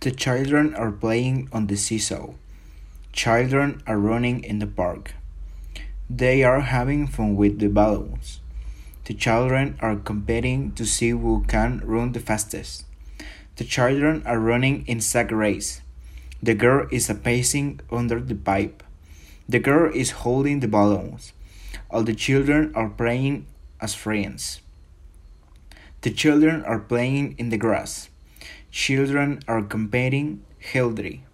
The children are playing on the seesaw. Children are running in the park. They are having fun with the balloons. The children are competing to see who can run the fastest. The children are running in sack race. The girl is pacing under the pipe. The girl is holding the balloons. All the children are playing as friends. The children are playing in the grass. Children are competing healthy.